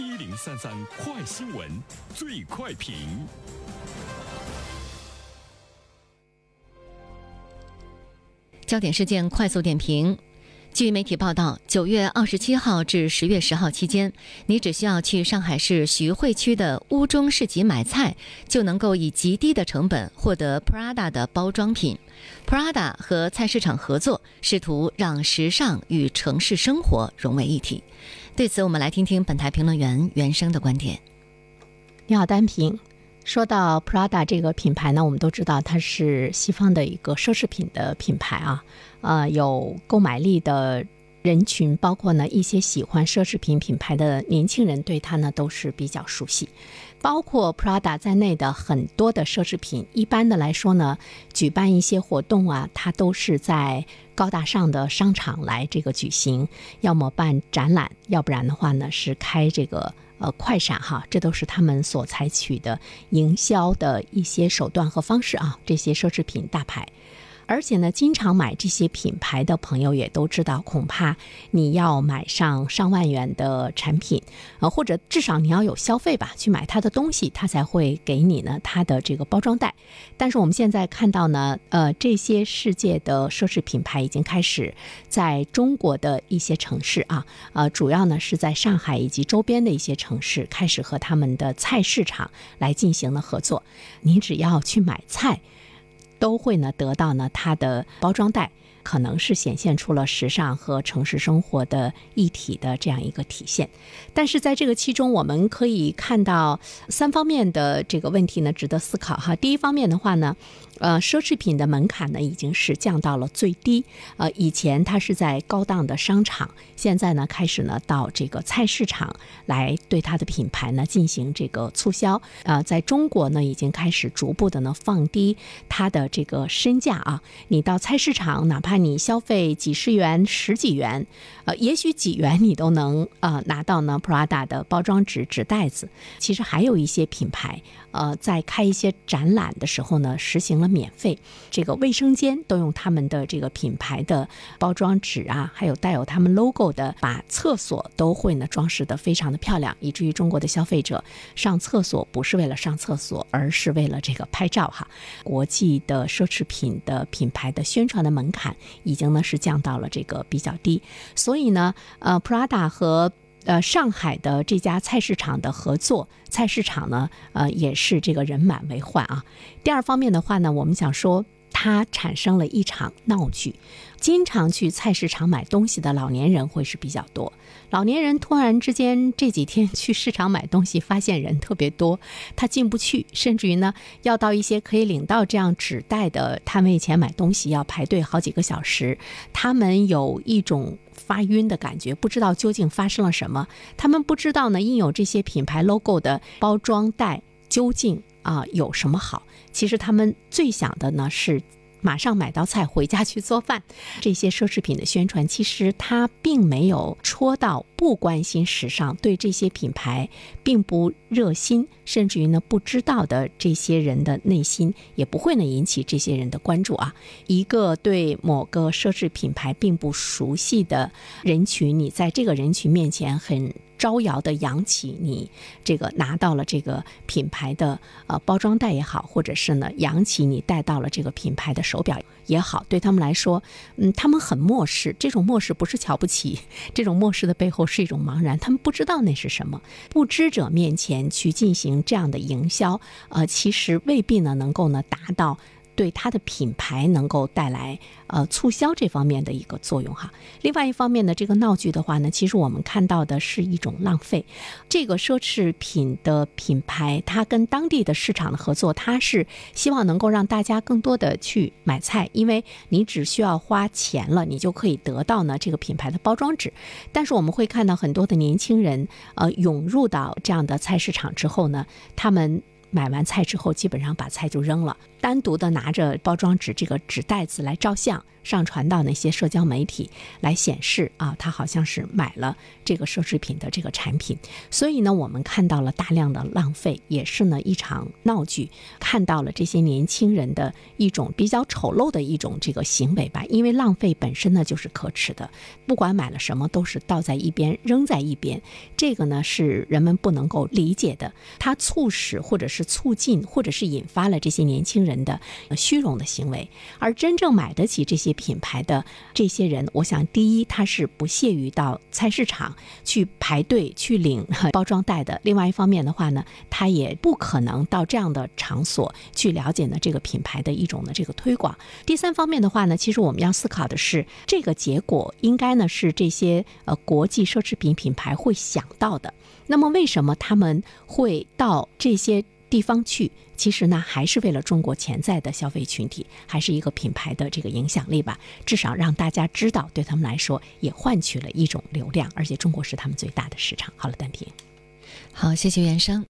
一零三三快新闻，最快评。焦点事件快速点评。据媒体报道，九月二十七号至十月十号期间，你只需要去上海市徐汇区的乌中市集买菜，就能够以极低的成本获得 Prada 的包装品。Prada 和菜市场合作，试图让时尚与城市生活融为一体。对此，我们来听听本台评论员袁生的观点。你好，单平。说到 Prada 这个品牌呢，我们都知道它是西方的一个奢侈品的品牌啊，呃，有购买力的人群，包括呢一些喜欢奢侈品品牌的年轻人，对它呢都是比较熟悉。包括 Prada 在内的很多的奢侈品，一般的来说呢，举办一些活动啊，它都是在高大上的商场来这个举行，要么办展览，要不然的话呢是开这个。呃，快闪哈，这都是他们所采取的营销的一些手段和方式啊。这些奢侈品大牌。而且呢，经常买这些品牌的朋友也都知道，恐怕你要买上上万元的产品，呃，或者至少你要有消费吧，去买它的东西，它才会给你呢它的这个包装袋。但是我们现在看到呢，呃，这些世界的奢侈品牌已经开始在中国的一些城市啊，呃，主要呢是在上海以及周边的一些城市开始和他们的菜市场来进行了合作。你只要去买菜。都会呢得到呢它的包装袋，可能是显现出了时尚和城市生活的一体的这样一个体现。但是在这个其中，我们可以看到三方面的这个问题呢，值得思考哈。第一方面的话呢。呃，奢侈品的门槛呢已经是降到了最低。呃，以前它是在高档的商场，现在呢开始呢到这个菜市场来对它的品牌呢进行这个促销。呃，在中国呢已经开始逐步的呢放低它的这个身价啊。你到菜市场，哪怕看你消费几十元、十几元，呃，也许几元你都能呃拿到呢 Prada 的包装纸纸袋子。其实还有一些品牌，呃，在开一些展览的时候呢，实行了。免费，这个卫生间都用他们的这个品牌的包装纸啊，还有带有他们 logo 的，把厕所都会呢装饰的非常的漂亮，以至于中国的消费者上厕所不是为了上厕所，而是为了这个拍照哈。国际的奢侈品的品牌的宣传的门槛已经呢是降到了这个比较低，所以呢，呃，Prada 和呃，上海的这家菜市场的合作，菜市场呢，呃，也是这个人满为患啊。第二方面的话呢，我们想说，它产生了一场闹剧。经常去菜市场买东西的老年人会是比较多。老年人突然之间这几天去市场买东西，发现人特别多，他进不去，甚至于呢，要到一些可以领到这样纸袋的摊位前买东西，要排队好几个小时。他们有一种发晕的感觉，不知道究竟发生了什么。他们不知道呢，印有这些品牌 logo 的包装袋究竟啊有什么好。其实他们最想的呢是。马上买到菜回家去做饭，这些奢侈品的宣传其实它并没有戳到不关心时尚、对这些品牌并不热心，甚至于呢不知道的这些人的内心，也不会呢引起这些人的关注啊。一个对某个奢侈品牌并不熟悉的人群，你在这个人群面前很。招摇的扬起你这个拿到了这个品牌的呃包装袋也好，或者是呢扬起你带到了这个品牌的手表也好，对他们来说，嗯，他们很漠视。这种漠视不是瞧不起，这种漠视的背后是一种茫然。他们不知道那是什么。不知者面前去进行这样的营销，呃，其实未必呢能够呢达到。对它的品牌能够带来呃促销这方面的一个作用哈。另外一方面呢，这个闹剧的话呢，其实我们看到的是一种浪费。这个奢侈品的品牌，它跟当地的市场的合作，它是希望能够让大家更多的去买菜，因为你只需要花钱了，你就可以得到呢这个品牌的包装纸。但是我们会看到很多的年轻人呃涌入到这样的菜市场之后呢，他们。买完菜之后，基本上把菜就扔了，单独的拿着包装纸这个纸袋子来照相。上传到那些社交媒体来显示啊，他好像是买了这个奢侈品的这个产品，所以呢，我们看到了大量的浪费，也是呢一场闹剧，看到了这些年轻人的一种比较丑陋的一种这个行为吧。因为浪费本身呢就是可耻的，不管买了什么都是倒在一边扔在一边，这个呢是人们不能够理解的，它促使或者是促进或者是引发了这些年轻人的虚荣的行为，而真正买得起这些。品牌的这些人，我想第一他是不屑于到菜市场去排队去领 包装袋的；另外一方面的话呢，他也不可能到这样的场所去了解呢这个品牌的一种的这个推广。第三方面的话呢，其实我们要思考的是，这个结果应该呢是这些呃国际奢侈品品牌会想到的。那么为什么他们会到这些？地方去，其实呢还是为了中国潜在的消费群体，还是一个品牌的这个影响力吧。至少让大家知道，对他们来说也换取了一种流量，而且中国是他们最大的市场。好了，单平，好，谢谢袁生。